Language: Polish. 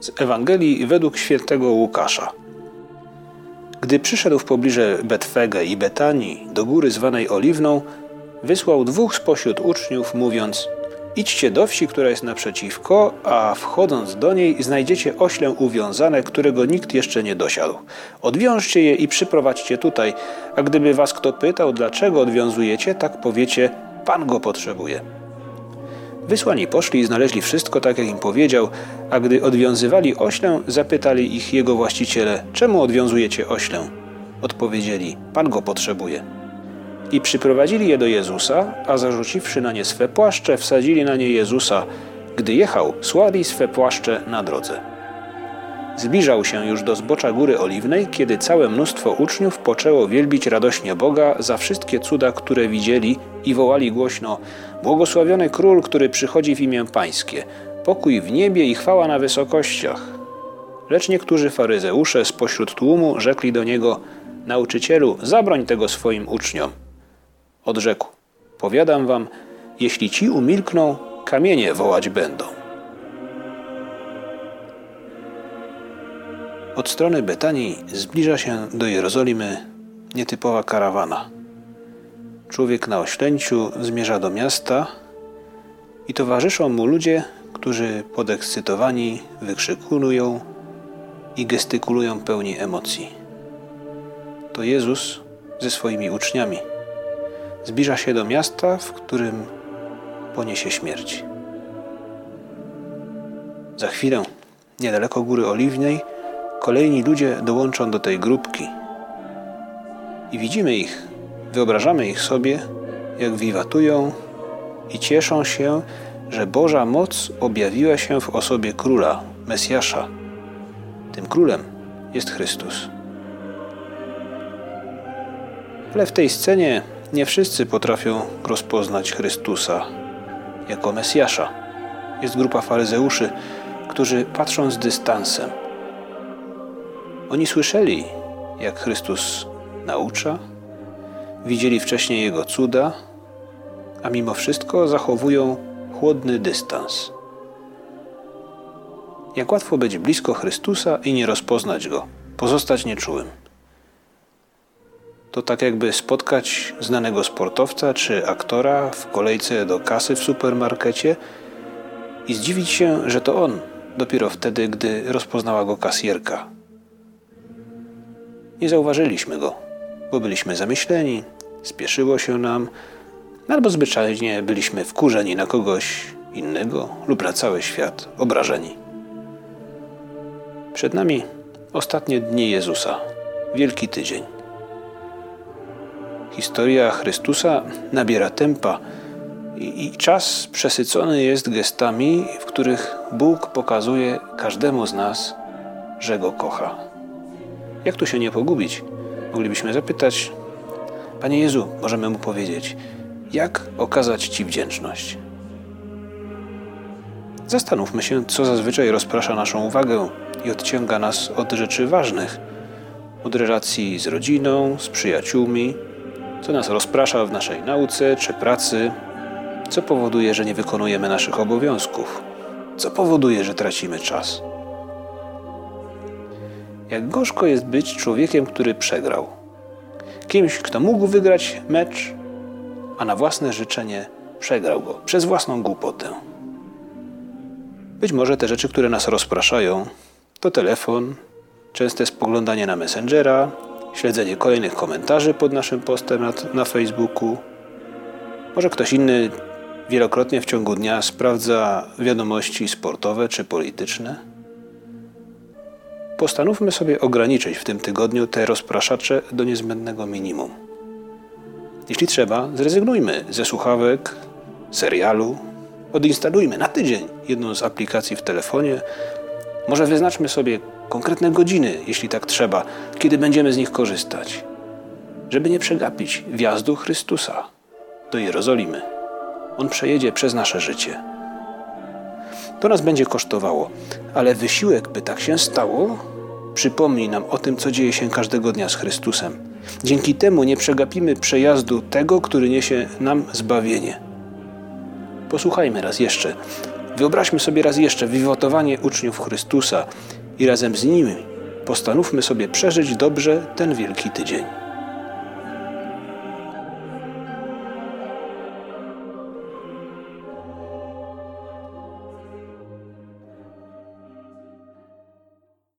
z Ewangelii według świętego Łukasza. Gdy przyszedł w pobliże Betwege i Betanii, do góry zwanej Oliwną, wysłał dwóch spośród uczniów, mówiąc: Idźcie do wsi, która jest naprzeciwko, a wchodząc do niej znajdziecie oślę uwiązane, którego nikt jeszcze nie dosiadł. Odwiążcie je i przyprowadźcie tutaj, a gdyby was kto pytał, dlaczego odwiązujecie, tak powiecie: Pan go potrzebuje. Wysłani poszli i znaleźli wszystko tak, jak im powiedział, a gdy odwiązywali oślę, zapytali ich jego właściciele, czemu odwiązujecie oślę? Odpowiedzieli, Pan go potrzebuje. I przyprowadzili je do Jezusa, a zarzuciwszy na nie swe płaszcze, wsadzili na nie Jezusa. Gdy jechał, słali swe płaszcze na drodze. Zbliżał się już do zbocza Góry Oliwnej, kiedy całe mnóstwo uczniów poczęło wielbić radośnie Boga za wszystkie cuda, które widzieli i wołali głośno Błogosławiony Król, który przychodzi w imię Pańskie, pokój w niebie i chwała na wysokościach. Lecz niektórzy faryzeusze spośród tłumu rzekli do Niego Nauczycielu, zabroń tego swoim uczniom. Odrzekł Powiadam wam, jeśli ci umilkną, kamienie wołać będą. Od strony Betanii zbliża się do Jerozolimy nietypowa karawana. Człowiek na oślęciu zmierza do miasta i towarzyszą mu ludzie, którzy podekscytowani wykrzykują i gestykulują pełni emocji. To Jezus ze swoimi uczniami zbliża się do miasta, w którym poniesie śmierć. Za chwilę, niedaleko Góry Oliwnej, kolejni ludzie dołączą do tej grupki. I widzimy ich, wyobrażamy ich sobie, jak wiwatują i cieszą się, że Boża moc objawiła się w osobie króla, Mesjasza. Tym królem jest Chrystus. Ale w tej scenie nie wszyscy potrafią rozpoznać Chrystusa jako Mesjasza. Jest grupa faryzeuszy, którzy patrzą z dystansem oni słyszeli, jak Chrystus naucza, widzieli wcześniej Jego cuda, a mimo wszystko zachowują chłodny dystans. Jak łatwo być blisko Chrystusa i nie rozpoznać Go, pozostać nieczułym. To tak jakby spotkać znanego sportowca czy aktora w kolejce do kasy w supermarkecie i zdziwić się, że to on, dopiero wtedy, gdy rozpoznała go kasjerka nie zauważyliśmy go, bo byliśmy zamyśleni, spieszyło się nam, albo zwyczajnie byliśmy wkurzeni na kogoś innego lub na cały świat obrażeni. Przed nami ostatnie dni Jezusa, Wielki Tydzień. Historia Chrystusa nabiera tempa i, i czas przesycony jest gestami, w których Bóg pokazuje każdemu z nas, że Go kocha. Jak tu się nie pogubić? Moglibyśmy zapytać, Panie Jezu, możemy Mu powiedzieć, jak okazać Ci wdzięczność? Zastanówmy się, co zazwyczaj rozprasza naszą uwagę i odciąga nas od rzeczy ważnych, od relacji z rodziną, z przyjaciółmi, co nas rozprasza w naszej nauce czy pracy, co powoduje, że nie wykonujemy naszych obowiązków, co powoduje, że tracimy czas. Jak gorzko jest być człowiekiem, który przegrał. Kimś, kto mógł wygrać mecz, a na własne życzenie przegrał go przez własną głupotę. Być może te rzeczy, które nas rozpraszają, to telefon, częste spoglądanie na Messengera, śledzenie kolejnych komentarzy pod naszym postem na, na Facebooku. Może ktoś inny wielokrotnie w ciągu dnia sprawdza wiadomości sportowe czy polityczne. Postanówmy sobie ograniczyć w tym tygodniu te rozpraszacze do niezbędnego minimum. Jeśli trzeba, zrezygnujmy ze słuchawek, serialu, odinstalujmy na tydzień jedną z aplikacji w telefonie. Może wyznaczmy sobie konkretne godziny, jeśli tak trzeba, kiedy będziemy z nich korzystać, żeby nie przegapić wjazdu Chrystusa do Jerozolimy. On przejedzie przez nasze życie. To nas będzie kosztowało, ale wysiłek, by tak się stało, przypomni nam o tym, co dzieje się każdego dnia z Chrystusem. Dzięki temu nie przegapimy przejazdu tego, który niesie nam zbawienie. Posłuchajmy raz jeszcze Wyobraźmy sobie raz jeszcze wywotowanie uczniów Chrystusa i razem z nimi postanówmy sobie przeżyć dobrze ten wielki tydzień.